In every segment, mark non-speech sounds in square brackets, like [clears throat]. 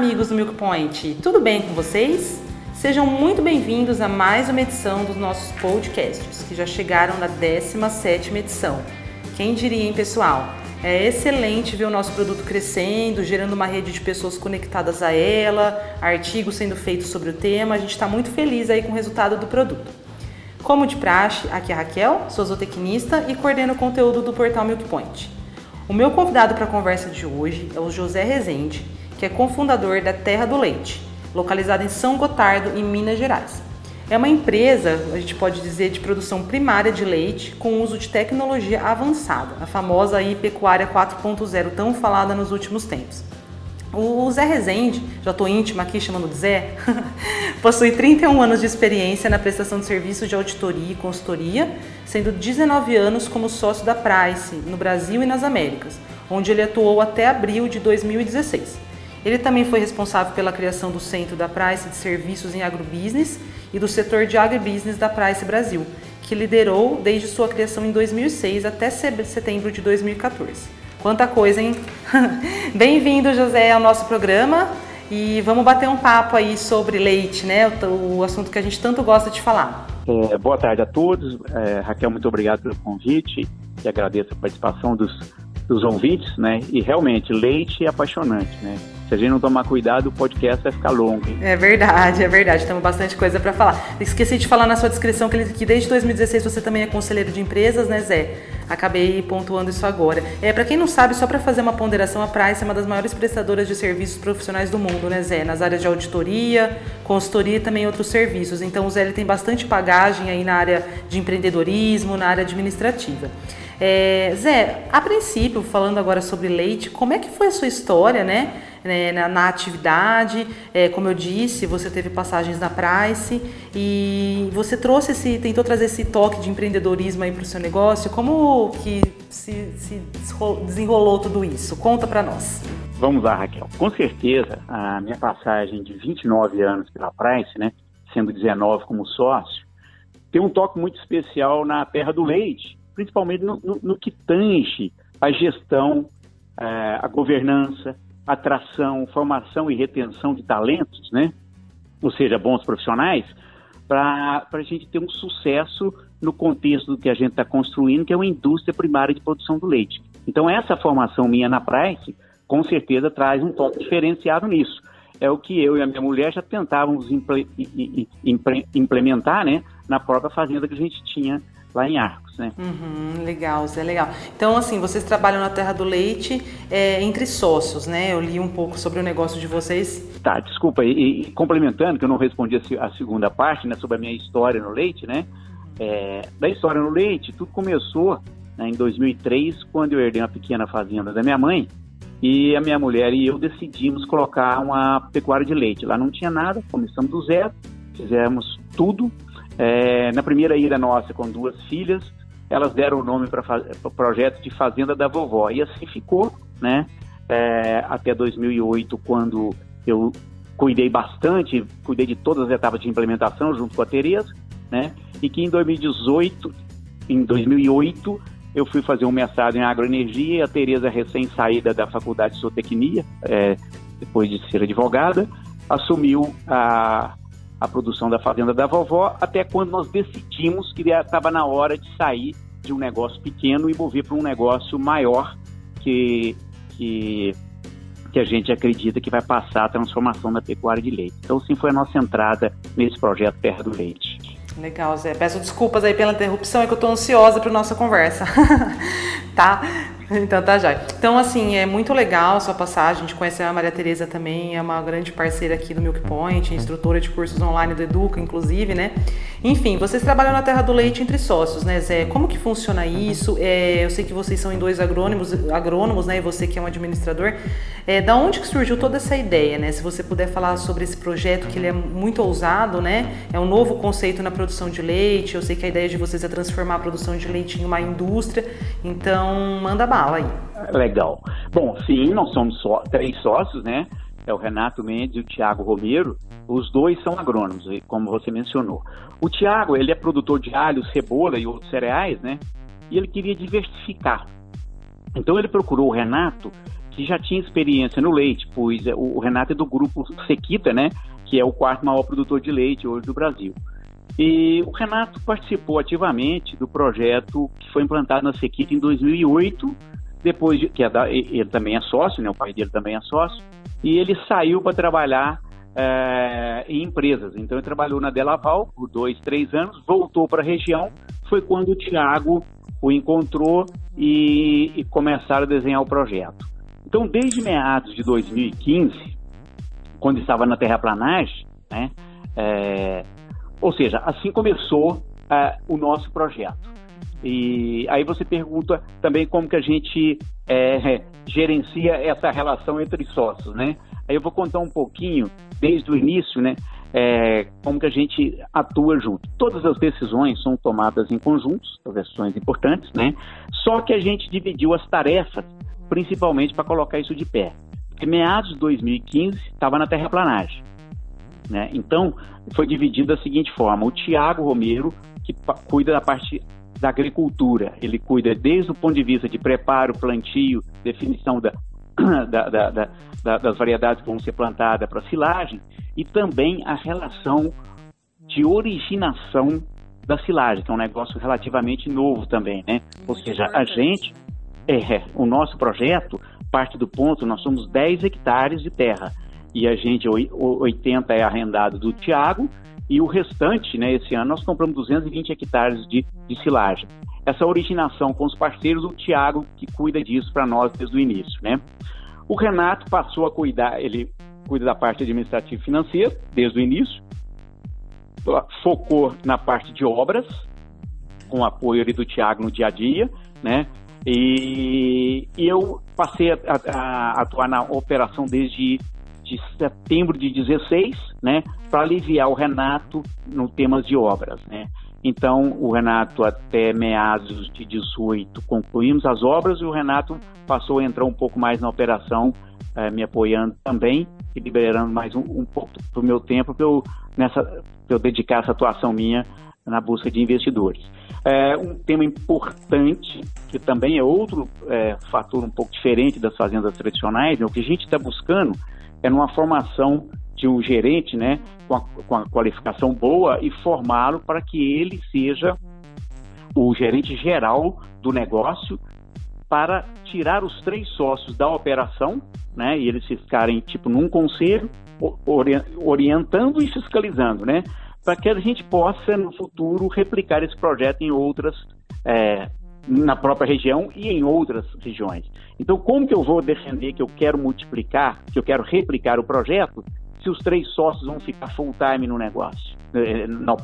amigos do Milk Point, tudo bem com vocês? Sejam muito bem-vindos a mais uma edição dos nossos podcasts, que já chegaram na 17ª edição. Quem diria, hein, pessoal? É excelente ver o nosso produto crescendo, gerando uma rede de pessoas conectadas a ela, artigos sendo feitos sobre o tema. A gente está muito feliz aí com o resultado do produto. Como de praxe, aqui é a Raquel, sou zootecnista e coordeno o conteúdo do portal Milk Point. O meu convidado para a conversa de hoje é o José Rezende, que é cofundador da Terra do Leite, localizada em São Gotardo, em Minas Gerais. É uma empresa, a gente pode dizer, de produção primária de leite com uso de tecnologia avançada, a famosa aí pecuária 4.0 tão falada nos últimos tempos. O Zé Rezende, já estou íntima aqui chamando de Zé, [laughs] possui 31 anos de experiência na prestação de serviços de auditoria e consultoria, sendo 19 anos como sócio da Price no Brasil e nas Américas, onde ele atuou até abril de 2016. Ele também foi responsável pela criação do Centro da Price de Serviços em Agrobusiness e do setor de Agribusiness da Price Brasil, que liderou desde sua criação em 2006 até setembro de 2014. Quanta coisa, hein? [laughs] Bem-vindo, José, ao nosso programa e vamos bater um papo aí sobre leite, né? O, assunto que a gente tanto gosta de falar. É, boa tarde a todos. É, Raquel, muito obrigado pelo convite e agradeço a participação dos, dos ouvintes, né? E realmente, leite é apaixonante, né? Se a gente não tomar cuidado, o podcast vai ficar longo. Hein? É verdade, é verdade. Temos bastante coisa para falar. Esqueci de falar na sua descrição que, que desde 2016 você também é conselheiro de empresas, né, Zé? Acabei pontuando isso agora. É, para quem não sabe, só para fazer uma ponderação, a Price é uma das maiores prestadoras de serviços profissionais do mundo, né, Zé? Nas áreas de auditoria, consultoria e também outros serviços. Então, o Zé ele tem bastante bagagem aí na área de empreendedorismo, na área administrativa. É, Zé, a princípio, falando agora sobre leite, como é que foi a sua história, né? Né, na, na, atividade. É, como eu disse, você teve passagens na Price e você trouxe esse, tentou trazer esse toque de empreendedorismo aí para o seu negócio. Como que se, se desenrolou tudo isso? Conta para nós. Vamos lá, Raquel. Com certeza, a minha passagem de 29 anos pela Price, né, sendo 19 como sócio, tem um toque muito especial na terra do leite, principalmente no, no, no que tange a gestão, é, a governança, atração, formação e retenção de talentos, né? Ou seja, bons profissionais, para a gente ter um sucesso no contexto do que a gente está construindo, que é uma indústria primária de produção do leite. Então, essa formação minha na Price, com certeza, traz um toque diferenciado nisso. É o que eu e a minha mulher já tentávamos implementar né, na própria fazenda que a gente tinha lá em Arcos, né? Uhum, legal, Zé, legal. Então, assim, vocês trabalham na Terra do Leite é, entre sócios, né? Eu li um pouco sobre o negócio de vocês. Tá, desculpa, e, e complementando, que eu não respondi a, a, segunda parte, né, sobre a minha história no leite, né? É, da história no leite, tudo começou né, em 2003, quando eu herdei uma pequena fazenda da minha mãe, e a minha mulher e eu decidimos colocar uma pecuária de leite. Lá não tinha nada, começamos do zero, fizemos tudo, é, na primeira ida nossa com duas filhas, elas deram o nome para o projeto de Fazenda da Vovó. E assim ficou, né? É, até 2008, quando eu cuidei bastante, cuidei de todas as etapas de implementação junto com a Tereza, né? E que em 2018, em 2008, eu fui fazer um mestrado em agroenergia e a Tereza, recém-saída da faculdade de zootecnia, é, depois de ser advogada, assumiu a, a produção da fazenda da vovó, até quando nós decidimos que estava na hora de sair de um negócio pequeno e mover para um negócio maior que, que, que a gente acredita que vai passar a transformação da pecuária de leite. Então, sim, foi a nossa entrada nesse projeto Terra do Leite. Legal, Zé. Peço desculpas aí pela interrupção, é que eu estou ansiosa para nossa conversa. [laughs] tá? [laughs] Então tá já. Então, assim, é muito legal a sua passagem. A gente conhece a Maria Tereza também, é uma grande parceira aqui do Milk Point, instrutora de cursos online do Educa, inclusive, né? Enfim, vocês trabalham na Terra do Leite entre sócios, né, Zé? Como que funciona isso? É, eu sei que vocês são em dois agrônomos, agrônomos, né? E você que é um administrador. É, da onde que surgiu toda essa ideia, né? Se você puder falar sobre esse projeto, que ele é muito ousado, né? É um novo conceito na produção de leite. Eu sei que a ideia de vocês é transformar a produção de leite em uma indústria. Então, manda bala fala aí. Legal. Bom, sim, nós somos só, três sócios, né? É o Renato Mendes e o Tiago Romero. Os dois são agrônomos, como você mencionou. O Tiago, ele é produtor de alhos, cebola e outros cereais, né? E ele queria diversificar. Então ele procurou o Renato que já tinha experiência no leite, pois o Renato é do grupo Sequita, né, que é o quarto maior produtor de leite hoje do Brasil. E o Renato participou ativamente do projeto que foi implantado na Sequita em 2008, depois de, que é da, ele também é sócio, né, o pai dele também é sócio, e ele saiu para trabalhar é, em empresas. Então ele trabalhou na Delaval por dois, três anos, voltou para a região, foi quando o Tiago o encontrou e, e começaram a desenhar o projeto. Então, desde meados de 2015, quando estava na terraplanagem, né, é, ou seja, assim começou é, o nosso projeto. E aí você pergunta também como que a gente é, gerencia essa relação entre sócios, né? Aí eu vou contar um pouquinho, desde o início, né? É, como que a gente atua junto. Todas as decisões são tomadas em conjuntos, decisões importantes, né? Só que a gente dividiu as tarefas, principalmente para colocar isso de pé. Em meados de 2015, estava na terraplanagem. Né? Então, foi dividido da seguinte forma: o Tiago Romero, que cuida da parte da agricultura, ele cuida desde o ponto de vista de preparo, plantio, definição [clears throat] da, da, da, da, das variedades que vão ser plantadas para silagem e também a relação de originação da silagem, que é um negócio relativamente novo também, né? Ou seja, a gente, é, o nosso projeto parte do ponto, nós somos 10 hectares de terra e a gente, 80 é arrendado do Tiago e o restante, né, esse ano, nós compramos 220 hectares de, de silagem. Essa originação com os parceiros, o Tiago que cuida disso para nós desde o início, né? O Renato passou a cuidar, ele cuida da parte administrativa e financeira desde o início, focou na parte de obras, com apoio ali do Tiago no dia a dia, né? E, e eu passei a, a, a, atuar na operação desde de setembro de 16, né, para aliviar o Renato no temas de obras, né. Então, o Renato, até meados de 18, concluímos as obras e o Renato passou a entrar um pouco mais na operação, eh, me apoiando também e liberando mais um, um pouco do meu tempo para eu, nessa, eu dedicar essa atuação minha na busca de investidores. É, um tema importante, que também é outro é, fator um pouco diferente das fazendas tradicionais, né, o que a gente está buscando é numa formação de um gerente, né, com a, com a qualificação boa e formá-lo para que ele seja o gerente geral do negócio para tirar os três sócios da operação, né, e eles ficarem tipo num conselho orientando e fiscalizando, né, para que a gente possa no futuro replicar esse projeto em outras é, na própria região e em outras regiões. Então, como que eu vou defender que eu quero multiplicar, que eu quero replicar o projeto, se os três sócios vão ficar full time no negócio, eh, no,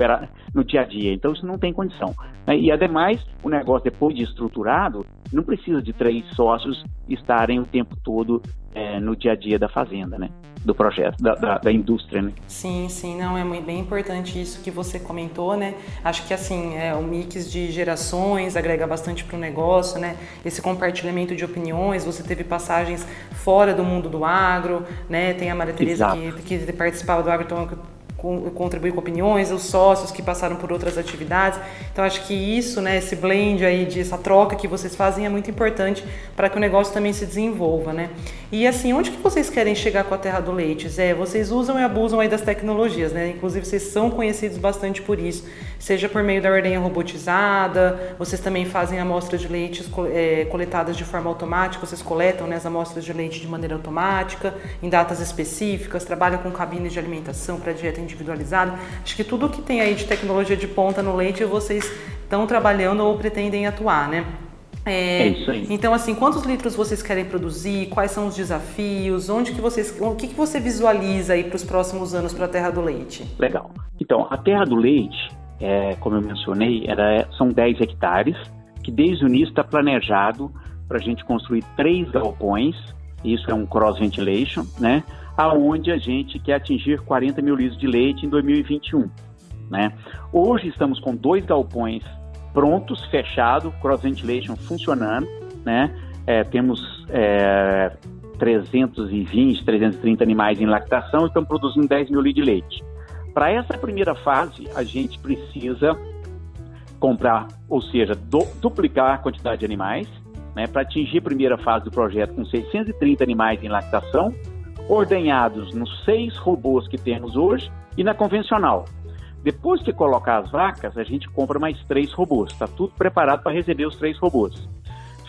no dia a dia? Então, isso não tem condição. Né? E, ademais, o negócio, depois de estruturado, não precisa de três sócios estarem o tempo todo é, no dia a dia da fazenda, né? do projeto, da, da, da, indústria, né? Sim, sim, não, é bem importante isso que você comentou, né? Acho que, assim, é, o mix de gerações agrega bastante para o negócio, né? Esse compartilhamento de opiniões, você teve passagens fora do mundo do agro, né? Tem a Maria Tereza que, que participava do agro, então contribuir com opiniões, os sócios que passaram por outras atividades. Então acho que isso, né, esse blend aí, de, essa troca que vocês fazem é muito importante para que o negócio também se desenvolva, né? E assim, onde que vocês querem chegar com a Terra do Leite? Zé, vocês usam e abusam aí das tecnologias, né? Inclusive vocês são conhecidos bastante por isso, seja por meio da ordenha robotizada, vocês também fazem amostras de leite é, coletadas de forma automática, vocês coletam né, as amostras de leite de maneira automática, em datas específicas, trabalham com cabines de alimentação para dieta individualizada. Acho que tudo que tem aí de tecnologia de ponta no leite vocês estão trabalhando ou pretendem atuar, né? É, é, isso aí. Então, assim, quantos litros vocês querem produzir? Quais são os desafios? Onde que vocês, o que, que você visualiza aí para os próximos anos para a Terra do Leite? Legal. Então, a Terra do Leite, é, como eu mencionei, era, são 10 hectares, que desde o início está planejado para a gente construir três galpões. Isso é um cross ventilation, né? Aonde a gente quer atingir 40 mil litros de leite em 2021. Né? Hoje estamos com dois galpões prontos, fechados, cross ventilation funcionando, né? É, temos é, 320, 330 animais em lactação e estamos produzindo 10 mil litros de leite. Para essa primeira fase, a gente precisa comprar, ou seja, duplicar a quantidade de animais, né, para atingir a primeira fase do projeto com 630 animais em lactação, ordenhados nos seis robôs que temos hoje e na convencional. Depois que colocar as vacas, a gente compra mais três robôs. Está tudo preparado para receber os três robôs.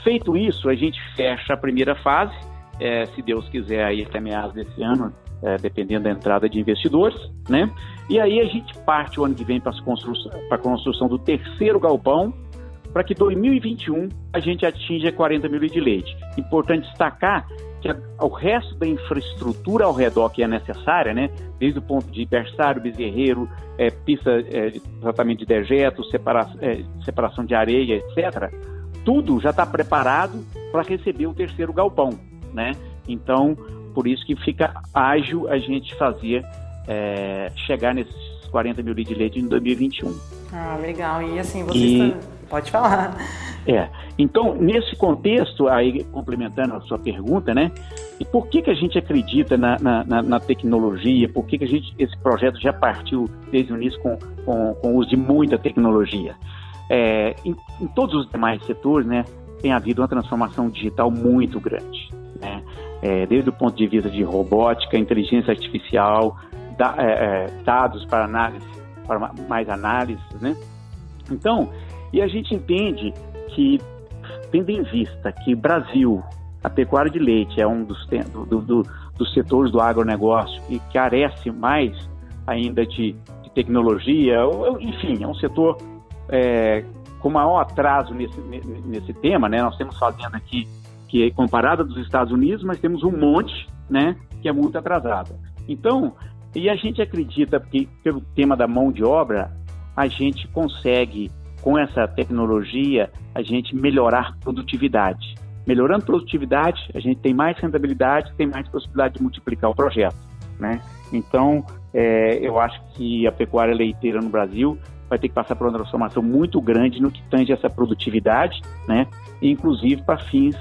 Feito isso, a gente fecha a primeira fase, é, se Deus quiser, aí até meados desse ano, é, dependendo da entrada de investidores, né? E aí a gente parte o ano que vem para a construção, do terceiro galpão, para que 2021 a gente atinja 40 mil de leite. Importante destacar que o resto da infraestrutura ao redor que é necessária, né, desde o ponto de berçário, bezerreiro, é, pista é, de tratamento de dejetos, separa, é, separação de areia, etc., tudo já está preparado para receber o terceiro galpão, né? Então, por isso que fica ágil a gente fazer é, chegar nesses 40 mil litros de leite em 2021. Ah, legal. E assim, vocês e... Pode falar. É. Então, nesse contexto, aí complementando a sua pergunta, né? E por que, que a gente acredita na, na, na tecnologia? Por que, que a gente, esse projeto já partiu desde o início com, com, com o uso de muita tecnologia? É, em, em, todos os demais setores, né, tem havido uma transformação digital muito grande. Né? É, desde o ponto de vista de robótica, inteligência artificial, da, é, é dados para análise, para mais análises, né? Então, e a gente entende que, tendo em vista que Brasil, a pecuária de leite é um dos, do, do, dos setores do agronegócio e carece mais ainda de, de tecnologia, ou, enfim, é um setor é, com maior atraso nesse, nesse tema, né? Nós temos fazenda aqui que é comparada dos Estados Unidos, mas temos um monte, né, que é muito atrasada. Então, e a gente acredita que pelo tema da mão de obra, a gente consegue com essa tecnologia, a gente melhorar produtividade. Melhorando produtividade, a gente tem mais rentabilidade, tem mais possibilidade de multiplicar o projeto. Né? Então, é, eu acho que a pecuária leiteira no Brasil vai ter que passar por uma transformação muito grande no que tange essa produtividade, né? inclusive para fins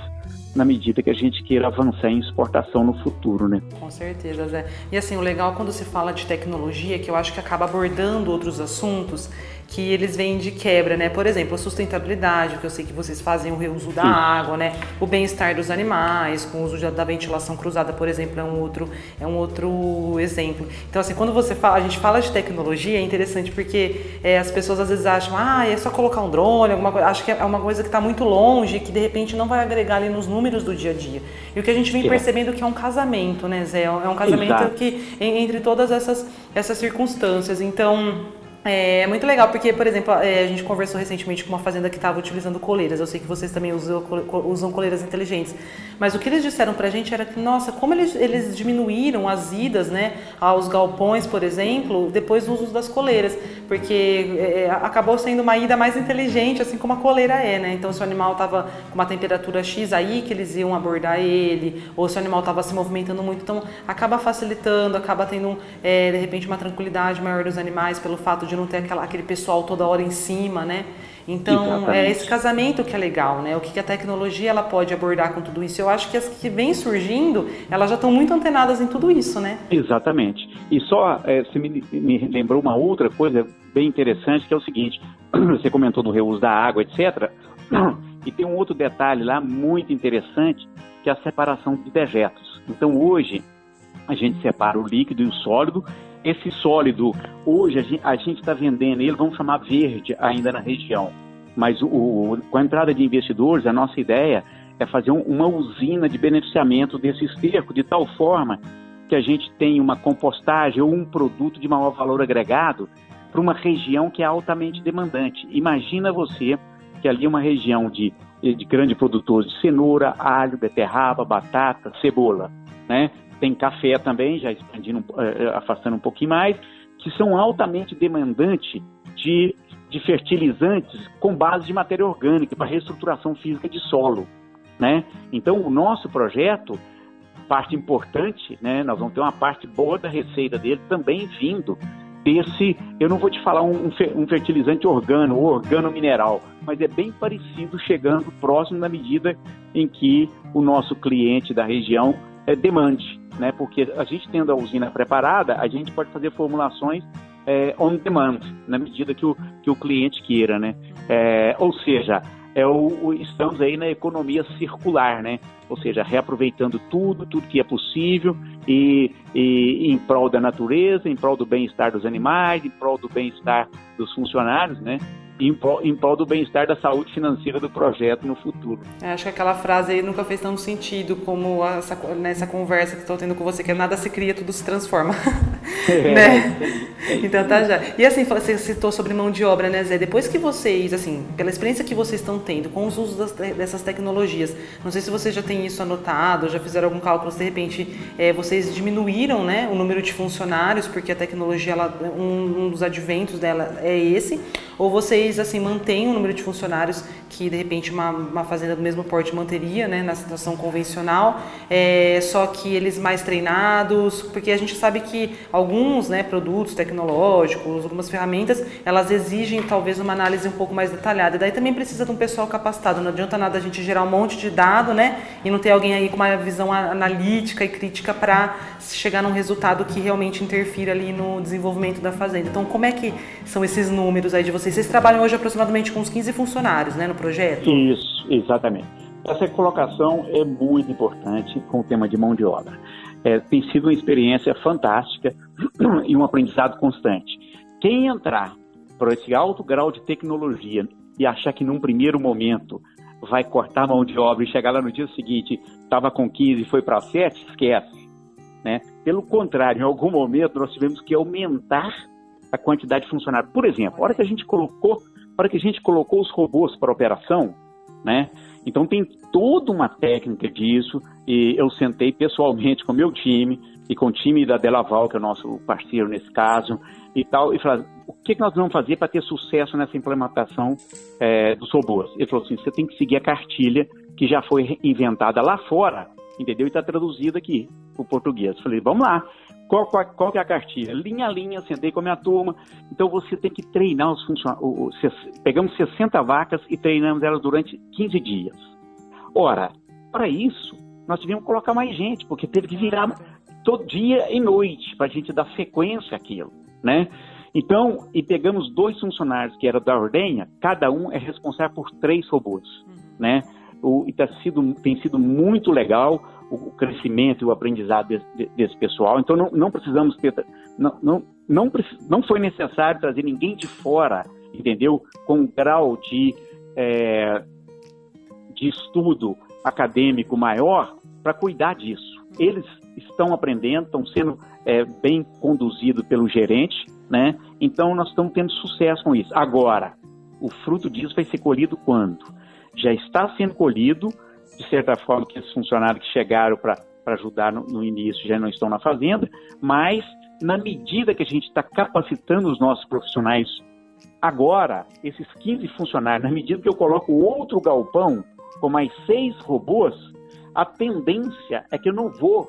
na medida que a gente queira avançar em exportação no futuro, né? Com certeza, Zé. E assim, o legal quando se fala de tecnologia, que eu acho que acaba abordando outros assuntos, que eles vêm de quebra, né? Por exemplo, a sustentabilidade, que eu sei que vocês fazem o reuso da Sim. água, né? O bem-estar dos animais, com o uso da ventilação cruzada, por exemplo, é um outro é um outro exemplo. Então, assim, quando você fala, a gente fala de tecnologia, é interessante porque é, as pessoas às vezes acham, ah, é só colocar um drone, alguma coisa. Acho que é uma coisa que está muito longe, que de repente não vai agregar ali nos números do dia a dia. E o que a gente vem Sim. percebendo que é um casamento, né, Zé? É um casamento Exato. que entre todas essas essas circunstâncias. Então é muito legal, porque, por exemplo, é, a gente conversou recentemente com uma fazenda que estava utilizando coleiras. Eu sei que vocês também usam, coleiras inteligentes. Mas o que eles disseram pra gente era que, nossa, como eles, eles diminuíram as idas né, aos galpões, por exemplo, depois do uso das coleiras. Porque é, acabou sendo uma ida mais inteligente, assim como a coleira é, né? Então, se o animal estava com uma temperatura X, aí que eles iam abordar ele, ou se o animal estava se movimentando muito. Então, acaba facilitando, acaba tendo, é, de repente, uma tranquilidade maior dos animais pelo fato de não ter aquela, aquele pessoal toda hora em cima, né? Então, Exatamente. é esse casamento que é legal, né? O que a tecnologia ela pode abordar com tudo isso. Eu acho que as que vêm surgindo, elas já estão muito antenadas em tudo isso, né? Exatamente. E só, é, você me, me lembrou uma outra coisa bem interessante, que é o seguinte, [clears throat] você comentou do reuso da água, etc., [clears throat] e tem um outro detalhe lá muito interessante, que é a separação de dejetos. Então, hoje, a gente separa o líquido e o sólido, esse sólido, hoje a gente está vendendo ele, vamos chamar verde ainda na região, mas o, com a entrada de investidores, a nossa ideia é fazer um, uma usina de beneficiamento desse esterco, de tal forma que a gente tenha uma compostagem ou um produto de maior valor agregado para uma região que é altamente demandante. Imagina você que ali é uma região de, de grandes produtores de cenoura, alho, beterraba, batata, cebola, né? Tem café também, já expandindo, uh, afastando um pouquinho mais, que são altamente demandantes de, de fertilizantes com base de matéria orgânica para reestruturação física de solo. Né? Então, o nosso projeto, parte importante, né, nós vamos ter uma parte boa da receita dele também vindo desse, eu não vou te falar um, um fertilizante organo ou organo mineral, mas é bem parecido, chegando próximo na medida em que o nosso cliente da região é, demande né? Porque a gente tendo a usina preparada, a gente pode fazer formulações é, on demand, na medida que o, que o cliente queira, né? É, ou seja, é o, o, estamos aí na economia circular, né? Ou seja, reaproveitando tudo, tudo que é possível e, e em prol da natureza, em prol do bem-estar dos animais, em prol do bem-estar dos funcionários, né? em prol, em prol do bem-estar da saúde financeira do projeto no futuro. É, acho que aquela frase aí nunca fez tanto sentido como essa, nessa conversa que estou tendo com você, que nada se cria, tudo se transforma. [laughs] [laughs] É, né? Então tá já. E assim, você citou sobre mão de obra, né, Zé? Depois que vocês, assim, pela experiência que vocês estão tendo com os usos das, dessas tecnologias, não sei se vocês já têm isso anotado, já fizeram algum cálculo, se de repente é, vocês diminuíram né, o número de funcionários, porque a tecnologia, ela, um, um dos adventos dela é esse, ou vocês assim mantêm o número de funcionários que de repente uma, uma fazenda do mesmo porte manteria, né, na situação convencional, é, só que eles mais treinados, porque a gente sabe que alguns, né, produtos tecnológicos, algumas ferramentas, elas exigem talvez uma análise um pouco mais detalhada. Daí também precisa de um pessoal capacitado. Não adianta nada a gente gerar um monte de dado, né, e não ter alguém aí com uma visão analítica e crítica para chegar num resultado que realmente interfira ali no desenvolvimento da fazenda. Então, como é que são esses números aí de vocês? Vocês trabalham hoje aproximadamente com uns 15 funcionários, né, no projeto? Isso, exatamente. Essa colocação é muito importante com o tema de mão de obra. É, tem sido uma experiência fantástica [clears throat] e um aprendizado constante. Quem entrar para esse alto grau de tecnologia e achar que num primeiro momento vai cortar a mão de obra e chegar lá no dia seguinte, estava com 15 e foi para 7, esquece. Né? Pelo contrário, em algum momento nós tivemos que aumentar a quantidade de funcionários. Por exemplo, a hora que a gente colocou, a hora que a gente colocou os robôs para operação, né? Então tem toda uma técnica disso e eu sentei pessoalmente com o meu time e com o time da Delaval, que é o nosso parceiro nesse caso, e tal, e falei, o que, que nós vamos fazer para ter sucesso nessa implementação é, dos robôs? Ele falou assim, você tem que seguir a cartilha que já foi inventada lá fora, entendeu? E está traduzida aqui para o português. Falei, vamos lá. Qual, qual, qual, que é a cartilha? Linha a linha, sentei com a minha turma. Então você tem que treinar os funcionários. Pegamos 60 vacas e treinamos elas durante 15 dias. Ora, para isso, nós tivemos que colocar mais gente, porque teve que virar todo dia e noite para a gente dar sequência àquilo, né? Então, e pegamos dois funcionários que eram da ordenha, cada um é responsável por três robôs, uhum. né? O, e tá sido, tem sido muito legal o crescimento e o aprendizado desse, desse pessoal. Então, não, não precisamos ter. Não, não, não, não foi necessário trazer ninguém de fora, entendeu? Com um grau de, é, de estudo acadêmico maior para cuidar disso. Eles estão aprendendo, estão sendo é, bem conduzidos pelo gerente, né? Então, nós estamos tendo sucesso com isso. Agora, o fruto disso vai ser colhido quando? Já está sendo colhido de certa forma, que esses funcionários que chegaram para ajudar no, no, início já não estão na fazenda, mas na medida que a gente está capacitando os nossos profissionais agora, esses 15 funcionários, na medida que eu coloco outro galpão com mais seis robôs, a tendência é que eu não vou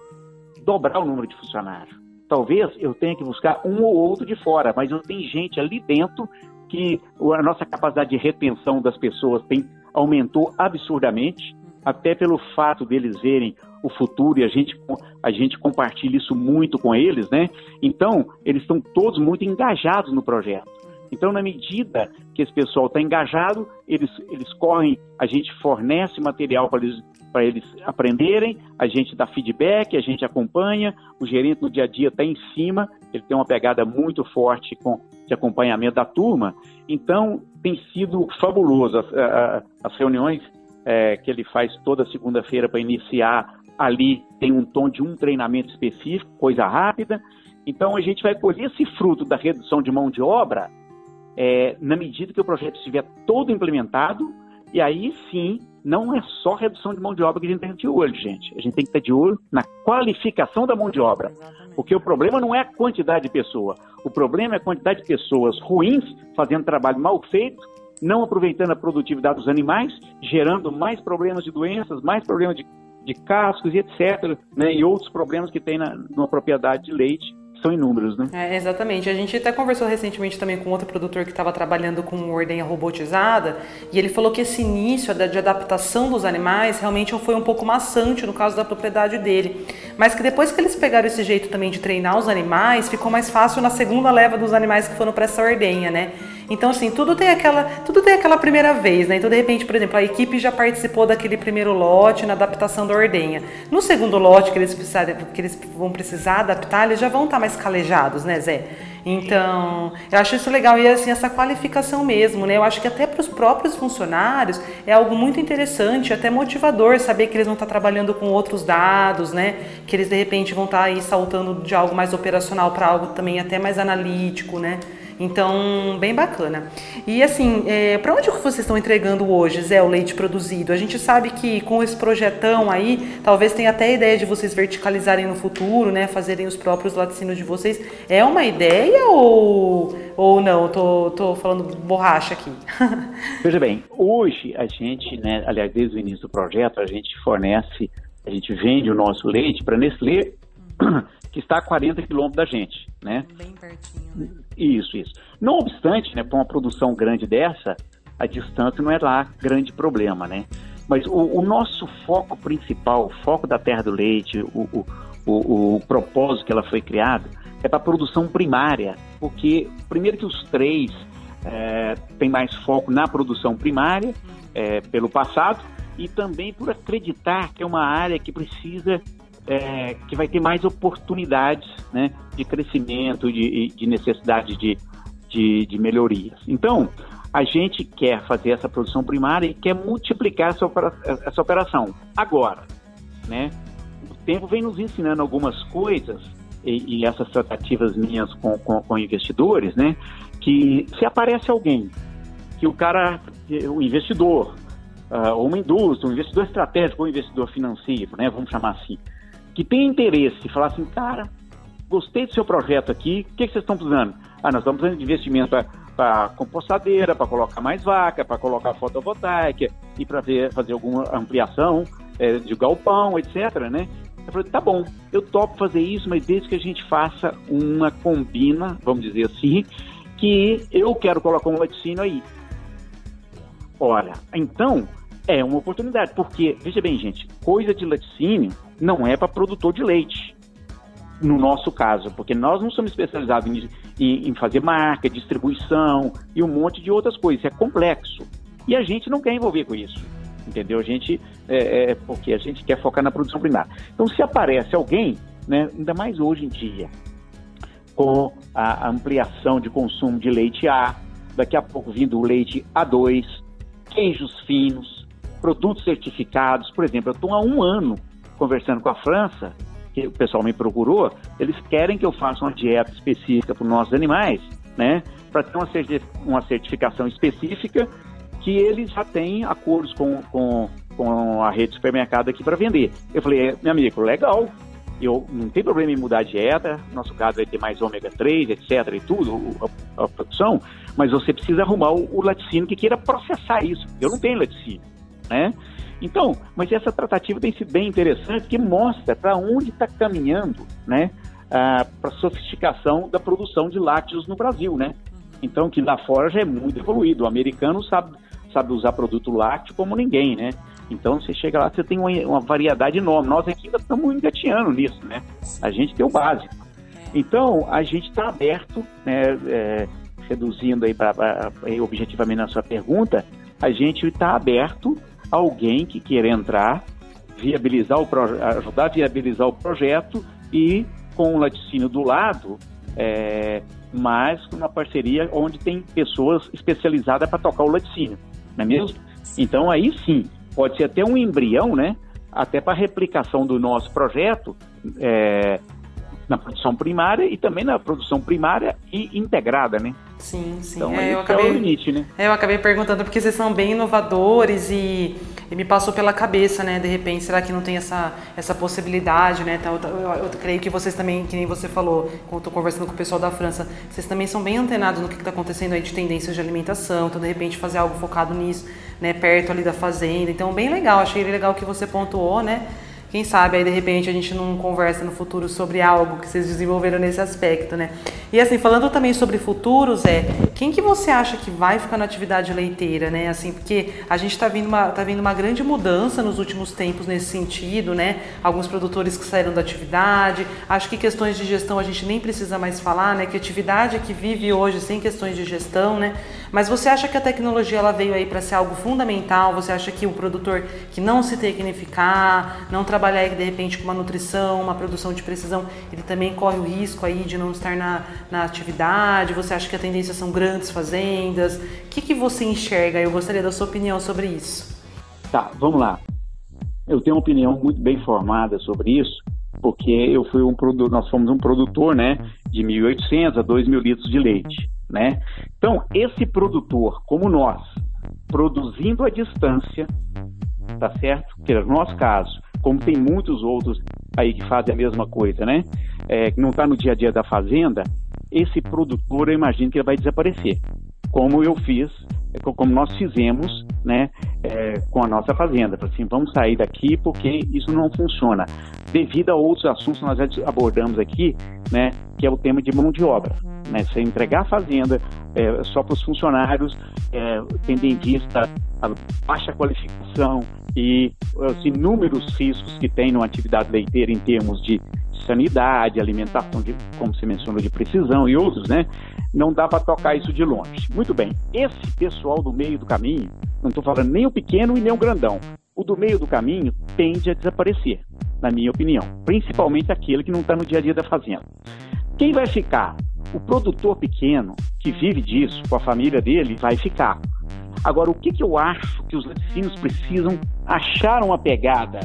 dobrar o número de funcionários. Talvez eu tenha que buscar um ou outro de fora, mas eu tenho gente ali dentro que a nossa capacidade de retenção das pessoas tem aumentou absurdamente até pelo fato deles verem o futuro e a gente, a gente compartilha isso muito com eles, né? Então, eles estão todos muito engajados no projeto. Então, na medida que esse pessoal está engajado, eles, eles correm, a gente fornece material para eles, eles aprenderem, a gente dá feedback, a gente acompanha, o gerente no dia a dia está em cima, ele tem uma pegada muito forte com, de acompanhamento da turma. Então, tem sido fabuloso. As, as reuniões é, que ele faz toda segunda-feira para iniciar ali tem um tom de um treinamento específico, coisa rápida. Então a gente vai colher esse fruto da redução de mão de obra é, na medida que o projeto estiver todo implementado. E aí sim, não é só redução de mão de obra que a gente tem que estar de olho, gente. A gente tem que estar de olho na qualificação da mão de obra. Porque o problema não é a quantidade de pessoa. O problema é a quantidade de pessoas ruins fazendo trabalho mal feito não aproveitando a produtividade dos animais, gerando mais problemas de doenças, mais problemas de, de cascos e etc. Né, e outros problemas que tem na, numa propriedade de leite são inúmeros, né? É, exatamente. A gente até conversou recentemente também com outro produtor que estava trabalhando com ordenha robotizada e ele falou que esse início de adaptação dos animais realmente foi um pouco maçante no caso da propriedade dele, mas que depois que eles pegaram esse jeito também de treinar os animais, ficou mais fácil na segunda leva dos animais que foram para essa ordenha, né? Então, assim, tudo tem aquela, tudo tem aquela primeira vez, né? Então, de repente, por exemplo, a equipe já participou daquele primeiro lote na adaptação da ordenha. No segundo lote que eles, que eles vão precisar adaptar, eles já vão estar mais calejados, né, Zé? Então, eu acho isso legal e assim essa qualificação mesmo, né? Eu acho que até para os próprios funcionários é algo muito interessante, até motivador saber que eles vão estar trabalhando com outros dados, né? Que eles de repente vão estar aí saltando de algo mais operacional para algo também até mais analítico, né? Então, bem bacana. E assim, é, para onde vocês estão entregando hoje, Zé, o leite produzido? A gente sabe que com esse projetão aí, talvez tenha até a ideia de vocês verticalizarem no futuro, né? Fazerem os próprios laticínios de vocês. É uma ideia ou, ou não? Tô, tô falando borracha aqui. [laughs] Veja bem, hoje a gente, né, aliás, desde o início do projeto, a gente fornece, a gente vende o nosso leite para Nestlé [clears throat] que está a 40 quilômetros da gente, né? Bem pertinho, né? Isso, isso. Não obstante, né, para uma produção grande dessa, a distância não é lá grande problema, né? Mas o, o nosso foco principal, o foco da Terra do Leite, o, o, o, o propósito que ela foi criada, é para a produção primária, porque primeiro que os três é, têm mais foco na produção primária, é, pelo passado, e também por acreditar que é uma área que precisa é, que vai ter mais oportunidades né, de crescimento, de, de necessidade de, de, de, melhorias. Então, a gente quer fazer essa produção primária e quer multiplicar essa, essa operação. Agora, né, o tempo vem nos ensinando algumas coisas e, e essas tratativas minhas com, com, com investidores, né, que se aparece alguém, que o cara, o investidor, uh, uma indústria, um investidor estratégico um investidor financeiro, né, vamos chamar assim, que tem interesse, falar assim, cara, gostei do seu projeto aqui, o que, que vocês estão precisando? Ah, nós estamos precisando de investimento para compostadeira, para colocar mais vaca, para colocar fotovoltaica e para fazer alguma ampliação é, de galpão, etc. Né? Eu falei, tá bom, eu topo fazer isso, mas desde que a gente faça uma combina, vamos dizer assim, que eu quero colocar um laticínio aí. Olha, então é uma oportunidade, porque, veja bem, gente, coisa de laticínio não é para produtor de leite, no nosso caso, porque nós não somos especializados em, em, em, fazer marca, distribuição e um monte de outras coisas, é complexo. E a gente não quer envolver com isso, entendeu? A gente, é, é, porque a gente quer focar na produção primária. Então, se aparece alguém, né, ainda mais hoje em dia, com a ampliação de consumo de leite A, daqui a pouco vindo o leite A2, queijos finos, produtos certificados. Por exemplo, eu estou há um ano conversando com a França, que o pessoal me procurou, eles querem que eu faça uma dieta específica para os nossos animais, né? Para ter uma, uma certificação específica que eles já têm acordos com, com, com a rede de supermercado aqui para vender. Eu falei, é, meu amigo, legal, eu não tem problema em mudar a dieta, nosso caso vai ter mais ômega 3, etc. e tudo, a, a produção, mas você precisa arrumar o, o laticínio que queira processar isso. Eu não tenho laticínio né? Então, mas essa tratativa tem sido bem interessante, que mostra para onde está caminhando, né? para a sofisticação da produção de lácteos no Brasil, né? Então, que lá fora já é muito evoluído. O americano sabe, sabe usar produto lácteo como ninguém, né? Então, você chega lá, você tem uma, uma variedade enorme. Nós aqui ainda estamos engateando nisso, né? A gente tem o básico. Então, a gente está aberto, né? É, reduzindo aí para objetivamente na sua pergunta, a gente está aberto alguém que queira entrar, viabilizar o ajudar a viabilizar o projeto e com o laticínio do lado, é, mas com uma parceria onde tem pessoas especializadas para tocar o laticínio, não é mesmo? Então aí sim, pode ser até um embrião, né? Até para replicação do nosso projeto é, na produção primária e também na produção primária e integrada, né? Sim, sim. Então, é, eu acabei, é o limite, né? É, eu acabei perguntando porque vocês são bem inovadores e, e, me passou pela cabeça, né? De repente, será que não tem essa, essa possibilidade, né? Então, eu, eu, eu creio que vocês também, que nem você falou, quando estou conversando com o pessoal da França, vocês também são bem antenados no que está acontecendo aí de tendências de alimentação, então de repente fazer algo focado nisso, né? Perto ali da fazenda. Então, bem legal, achei legal que você pontuou, né? Quem sabe aí de repente a gente não conversa no futuro sobre algo que vocês desenvolveram nesse aspecto, né? E assim, falando também sobre futuros, é quem que você acha que vai ficar na atividade leiteira, né? Assim, porque a gente está vindo uma tá vindo uma grande mudança nos últimos tempos nesse sentido, né? Alguns produtores que saíram da atividade, acho que questões de gestão a gente nem precisa mais falar, né? Que atividade que vive hoje sem questões de gestão, né? Mas você acha que a tecnologia ela veio aí para ser algo fundamental? Você acha que o produtor que não se tecnificar, não trabalhar de repente com uma nutrição, uma produção de precisão, ele também corre o risco aí de não estar na, na atividade? Você acha que a tendência são grandes fazendas? O que, que você enxerga? Eu gostaria da sua opinião sobre isso. Tá, vamos lá. Eu tenho uma opinião muito bem formada sobre isso, porque eu fui um produtor, nós fomos um produtor, né, de 1.800 a 2.000 litros de leite né? Então, esse produtor, como nós, produzindo à distância, tá certo? Que é o nosso caso, como tem muitos outros aí que fazem a mesma coisa, né? É, que não está no dia a dia da fazenda, esse produtor eu imagino que ele vai desaparecer, como eu fiz, como nós fizemos, né, é, com a nossa fazenda. Assim, vamos sair daqui porque isso não funciona, devido a outros assuntos que nós já abordamos aqui, né, que é o tema de mão de obra. Né, você entregar a fazenda é, só para os funcionários, é, tendo em vista a baixa qualificação e os inúmeros riscos que tem numa atividade leiteira em termos de sanidade, alimentação, de, como você mencionou, de precisão e outros, né? Não dá para tocar isso de longe. Muito bem, esse pessoal do meio do caminho, não estou falando nem o pequeno e nem o grandão, o do meio do caminho tende a desaparecer, na minha opinião, principalmente aquele que não está no dia a dia da fazenda. Quem vai ficar? O produtor pequeno, que vive disso, com a família dele, vai ficar. Agora, o que, que eu acho que os laticínios precisam achar uma pegada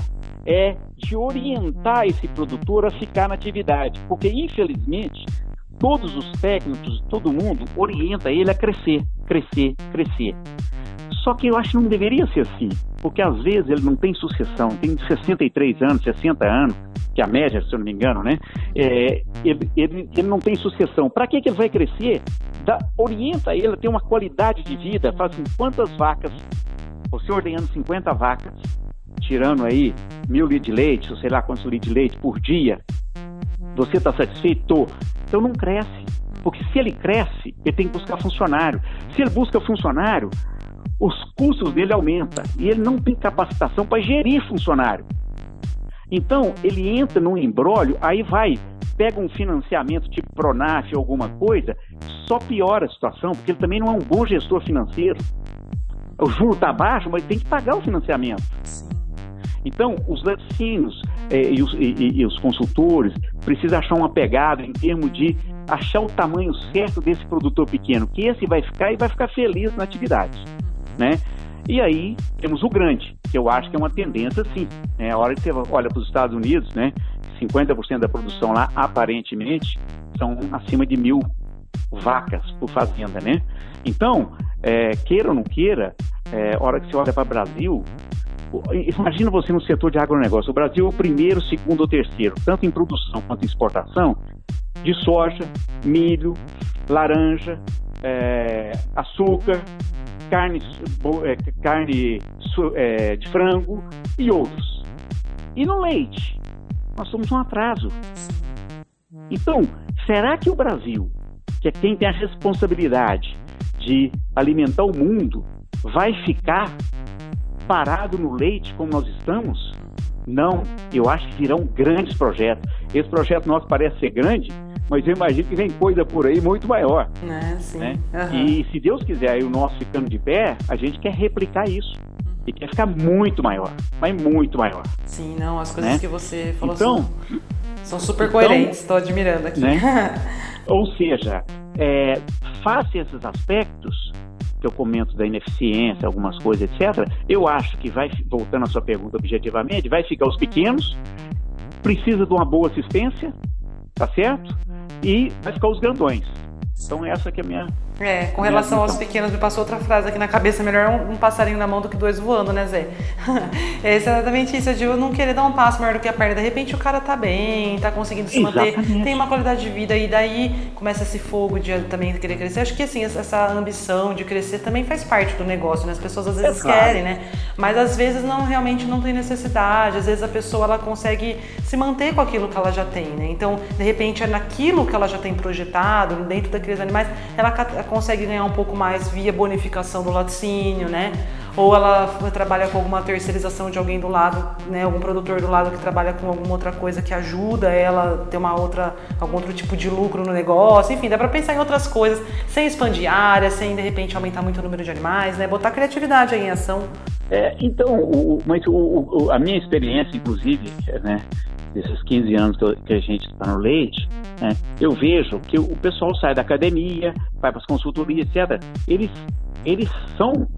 é de orientar esse produtor a ficar na atividade, porque infelizmente todos os técnicos, todo mundo orienta ele a crescer, crescer, crescer. Só que eu acho que não deveria ser assim, porque às vezes ele não tem sucessão, tem 63 anos, 60 anos, que a média, se eu não me engano, né? É, ele, ele, ele, não tem sucessão. Para que, que ele vai crescer? Orienta ele a ter uma qualidade de vida. Fala assim, quantas vacas, você ordenando 50 vacas, tirando aí mil litros de leite, ou sei lá quantos litros de leite por dia, você está satisfeito? Então não cresce. Porque se ele cresce, ele tem que buscar funcionário. Se ele busca funcionário, os custos dele aumentam e ele não tem capacitação para gerir funcionário. Então, ele entra num embrólio, aí vai, pega um financiamento tipo Pronaf ou alguma coisa, só piora a situação, porque ele também não é um bom gestor financeiro. O juro está baixo, mas ele tem que pagar o financiamento. Então, os laticínios eh, e, os, e, e, os, consultores precisam achar uma pegada em termos de achar o tamanho certo desse produtor pequeno, que esse vai ficar e vai ficar feliz na atividade né? E aí temos o grande, que eu acho que é uma tendência sim. Né? A hora que você olha para os Estados Unidos, né? 50% da produção lá, aparentemente, são acima de mil vacas por fazenda, né? Então, é, queira ou não queira, é, hora que você olha para o Brasil, imagina você no setor de agronegócio. O Brasil é o primeiro, segundo ou terceiro, tanto em produção quanto em exportação, de soja, milho, laranja, é, açúcar, carne, é, carne é, de frango e outros. E no leite, nós somos um atraso. Então, será que o Brasil, que é quem tem a responsabilidade de alimentar o mundo, vai ficar parado no leite como nós estamos? Não, eu acho que virão grandes projetos. Esse projeto nosso parece ser grande, mas eu imagino que vem coisa por aí muito maior. É, sim. Né? Uhum. E se Deus quiser, o nosso ficando de pé, a gente quer replicar isso. E quer ficar muito maior, mas muito maior. Sim, não, as coisas né? que você falou então, são, são super então, coerentes, estou admirando aqui. Né? [laughs] Ou seja, é, face esses aspectos, que eu comento da ineficiência, algumas coisas, etc., eu acho que vai, voltando à sua pergunta objetivamente, vai ficar os pequenos, precisa de uma boa assistência, tá certo? e vai ficar os grandões. Então essa que é a minha É, com relação aos então. pequenos, me passou outra frase aqui na cabeça: melhor um, um passarinho na mão do que dois voando, né, Zé? [laughs] é exatamente isso, de eu não querer dar um passo maior do que a perna. De repente o cara tá bem, tá conseguindo se exatamente. manter, tem uma qualidade de vida e daí começa esse fogo de também querer crescer. Acho que assim, essa ambição de crescer também faz parte do negócio, né? As pessoas às vezes é claro. querem, né? Mas às vezes não realmente não tem necessidade. Às vezes a pessoa ela consegue se manter com aquilo que ela já tem, né? Então, de repente, é naquilo que ela já tem projetado, dentro daqueles animais, ela consegue ganhar um pouco mais via bonificação do laticínio, né? Ou ela trabalha com alguma terceirização de alguém do lado, né? Algum produtor do lado que trabalha com alguma outra coisa que ajuda ela a ter uma outra, algum outro tipo de lucro no negócio. Enfim, dá para pensar em outras coisas sem expandir área, sem de repente aumentar muito o número de animais, né? Botar criatividade aí em ação. É, então, o, mas o, o, a minha experiência, inclusive, né, desses 15 anos que, que a gente está no leite, né, eu vejo que o pessoal sai da academia, vai para as consultorias, etc. Eles, eles são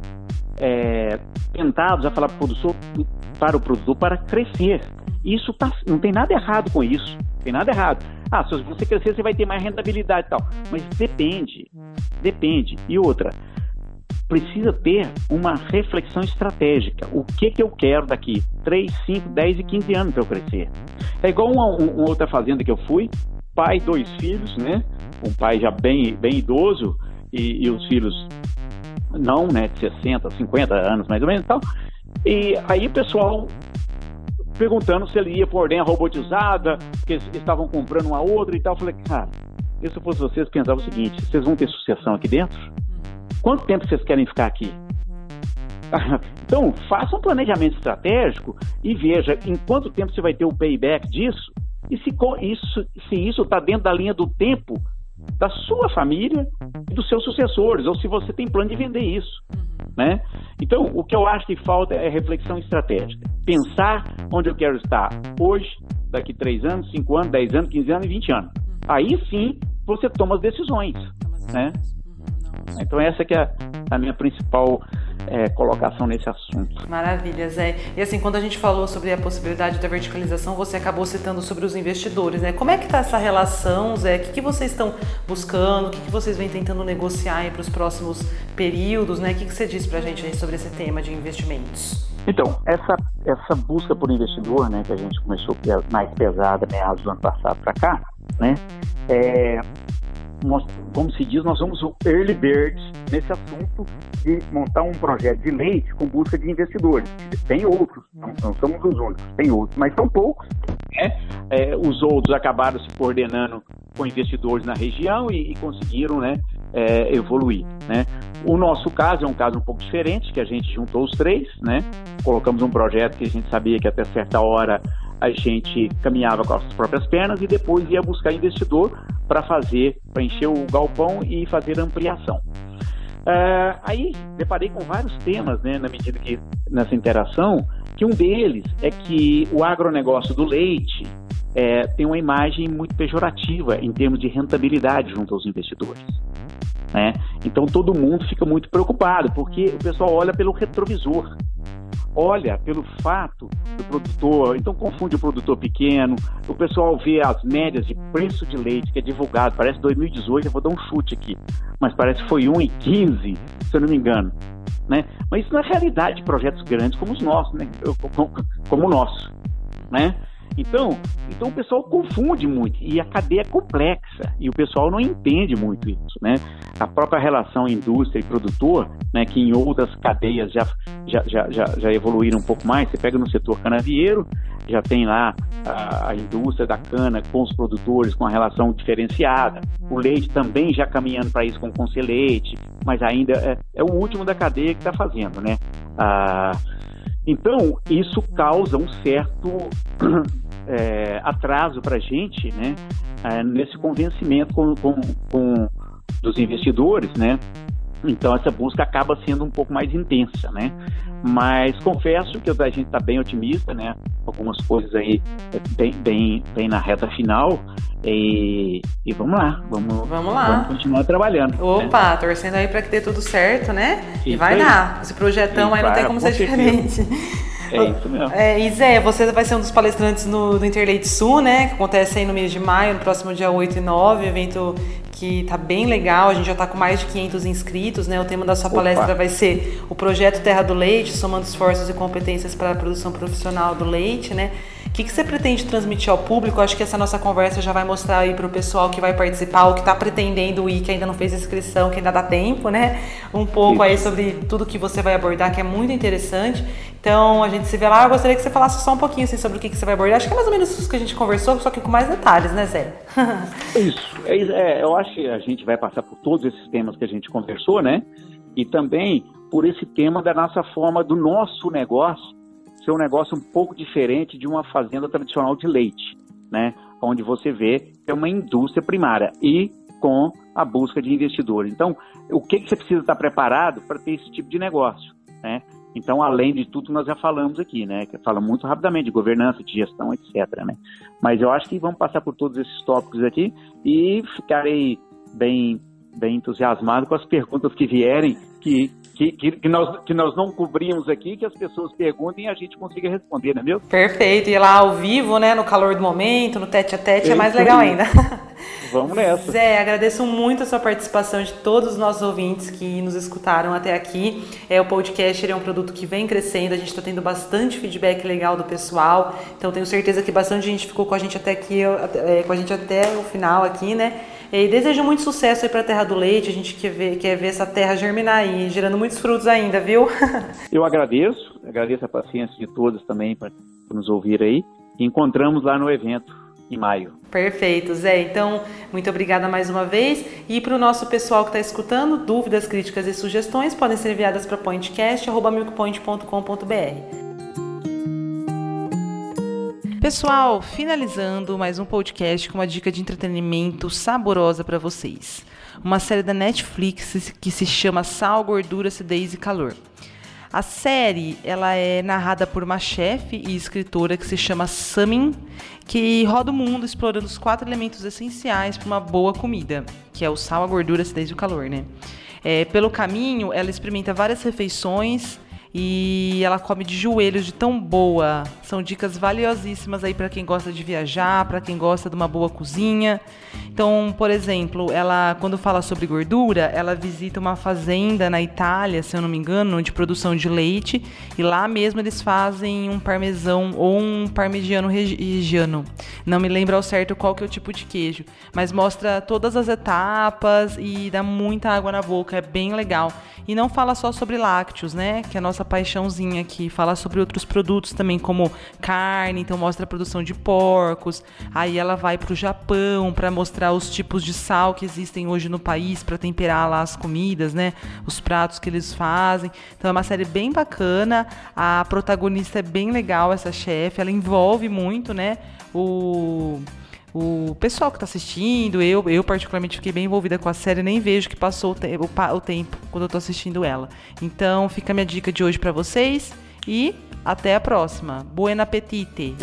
é, tentados a falar para o produtor, para crescer. Isso tá, não tem nada errado com isso. Tem nada errado. Ah, se você crescer, você vai ter mais rentabilidade e tal. Mas depende. Depende. E outra, precisa ter uma reflexão estratégica. O que, que eu quero daqui 3, 5, 10 e 15 anos para eu crescer? É igual uma, uma, outra fazenda que eu fui, pai, dois filhos, né? Um pai já bem, bem idoso e, e os filhos não, né, de 60, 50 anos mais ou menos e tal. E aí o pessoal perguntando se ele ia por ordenha robotizada, porque eles estavam comprando uma outra e tal. Eu falei, cara, eu se fosse vocês pensava o seguinte, vocês vão ter sucessão aqui dentro? Quanto tempo vocês querem ficar aqui? [laughs] Então, faça um planejamento estratégico e veja em quanto tempo você vai ter o payback disso e se isso se isso está dentro da linha do tempo da sua família e dos seus sucessores, ou se você tem plano de vender isso. Né? Então, o que eu acho que falta é reflexão estratégica. Pensar onde eu quero estar hoje, daqui 3 anos, 5 anos, 10 anos, 15 anos e 20 anos. Aí sim você toma as decisões. Né? Então essa que é a minha principal é, colocação nesse assunto. Maravilha, Zé. E assim, quando a gente falou sobre a possibilidade da verticalização, você acabou citando sobre os investidores, né? Como é que está essa relação, Zé? O que, que vocês estão buscando? O que, que vocês vêm tentando negociar para os próximos períodos, né? O que, que você diz para a gente sobre esse tema de investimentos? Então, essa, essa busca por investidor, né, que a gente começou mais pesada meados do ano passado para cá, né, é, nós, como se diz, nós somos o early bird nesse assunto de montar um projeto de leite com busca de investidores. Tem outros, não, não somos os únicos, tem outros, mas são poucos. Né? É, os outros acabaram se coordenando com investidores na região e, e conseguiram né, é, evoluir. Né? O nosso caso é um caso um pouco diferente, que a gente juntou os três, né? colocamos um projeto que a gente sabia que até certa hora a gente caminhava com as próprias pernas e depois ia buscar investidor para fazer, para encher o galpão e fazer ampliação. Uh, aí deparei com vários temas, né, na medida que nessa interação, que um deles é que o agronegócio do leite é, tem uma imagem muito pejorativa em termos de rentabilidade junto aos investidores. Né? Então todo mundo fica muito preocupado, porque o pessoal olha pelo retrovisor olha pelo fato do produtor, então confunde o produtor pequeno, o pessoal vê as médias de preço de leite que é divulgado, parece 2018, eu vou dar um chute aqui, mas parece que foi 1,15, se eu não me engano. Né? Mas isso não é realidade de projetos grandes como os nossos, né? como, como o nosso. Né? Então, então o pessoal confunde muito e a cadeia é complexa e o pessoal não entende muito isso, né? A própria relação indústria e produtor, né, que em outras cadeias já, já, já, já, já evoluíram um pouco mais, você pega no setor canavieiro, já tem lá a, a, indústria da cana com os produtores com a relação diferenciada, o leite também já caminhando para isso com o Conselheite, mas ainda é, é, o último da cadeia que está fazendo, né? Ah, então, isso causa um certo é, atraso para a gente, né, é, nesse convencimento com, com, com, dos investidores, né, então essa busca acaba sendo um pouco mais intensa, né, mas confesso que a gente está bem otimista, né, algumas coisas aí bem, bem, bem na reta final, e, e, vamos lá, vamos, vamos lá. Vamos continuar trabalhando. Né. Opa, né? torcendo aí para que dê tudo certo, né? Isso e vai aí. dar. Esse projetão e aí não tem como ser diferente. É isso mesmo. É, Zé, você vai ser um dos palestrantes no, no Interleite Sul, né? Que acontece aí no mês de maio, no próximo dia 8 e 9, evento que tá bem legal. A gente já tá com mais de 500 inscritos, né? O tema da sua Opa. palestra vai ser o projeto Terra do Leite, somando esforços e competências para a produção profissional do leite, né? O que, que você pretende transmitir ao público? Acho que essa nossa conversa já vai mostrar aí para o pessoal que vai participar, ou que está pretendendo ir, que ainda não fez inscrição, que ainda dá tempo, né? Um pouco aí sobre tudo que você vai abordar, que é muito interessante. Então, a gente se vê lá. Eu gostaria que você falasse só um pouquinho assim, sobre o que, que você vai abordar. Acho que é mais ou menos isso que a gente conversou, só que com mais detalhes, né, Zé? [laughs] isso. É, é, eu acho que a gente vai passar por todos esses temas que a gente conversou, né? E também por esse tema da nossa forma, do nosso negócio ser um negócio um pouco diferente de uma fazenda tradicional de leite, né? Onde você vê que é uma indústria primária e com a busca de investidores. Então, o que, que você precisa estar preparado para ter esse tipo de negócio, né? Então, além de tudo, nós já falamos aqui, né? Que fala muito rapidamente de governança, de gestão, etc. Né? Mas eu acho que vamos passar por todos esses tópicos aqui e ficarei bem, bem entusiasmado com as perguntas que vierem, que que, que, que, nós, que nós não cobrimos aqui, que as pessoas perguntem e a gente consiga responder, não é mesmo? Perfeito. E lá ao vivo, né, no calor do momento, no tete a tete, é mais legal ainda. [laughs] Vamos nessa. Zé, agradeço muito a sua participação de todos os nossos ouvintes que nos escutaram até aqui. É, o podcast é um produto que vem crescendo, a gente está tendo bastante feedback legal do pessoal. Então tenho certeza que bastante gente ficou com a gente até aqui, é, com a gente até o final aqui, né? E desejo muito sucesso aí para a Terra do Leite. A gente quer ver, quer ver essa terra germinar aí, gerando muitos frutos ainda, viu? [laughs] Eu agradeço, agradeço a paciência de todos também para nos ouvir aí. encontramos lá no evento em maio. Perfeito, Zé. Então, muito obrigada mais uma vez. E para o nosso pessoal que está escutando, dúvidas, críticas e sugestões podem ser enviadas para pointcast.milkpoint.com.br. Pessoal, finalizando mais um podcast com uma dica de entretenimento saborosa para vocês. Uma série da Netflix que se chama Sal, Gordura, Acidez e Calor. A série ela é narrada por uma chefe e escritora que se chama Samin, que roda o mundo explorando os quatro elementos essenciais para uma boa comida, que é o sal, a gordura, a acidez e o calor, né? É, pelo caminho, ela experimenta várias refeições e ela come de joelhos de tão boa. São dicas valiosíssimas aí para quem gosta de viajar, para quem gosta de uma boa cozinha. Então, por exemplo, ela quando fala sobre gordura, ela visita uma fazenda na Itália, se eu não me engano, de produção de leite, e lá mesmo eles fazem um parmesão ou um parmegiano regiano. Não me lembro ao certo qual que é o tipo de queijo, mas mostra todas as etapas e dá muita água na boca, é bem legal. E não fala só sobre lácteos, né? Que é a nossa paixãozinha aqui. Fala sobre outros produtos também, como carne, então mostra a produção de porcos. Aí ela vai para o Japão para mostrar os tipos de sal que existem hoje no país para temperar lá as comidas, né? Os pratos que eles fazem. Então é uma série bem bacana. A protagonista é bem legal, essa chefe. Ela envolve muito, né? O o pessoal que está assistindo, eu, eu particularmente fiquei bem envolvida com a série, nem vejo que passou o, te o, tempo quando eu estou assistindo ela. Então fica a minha dica de hoje para vocês e até a próxima. Buen apetite!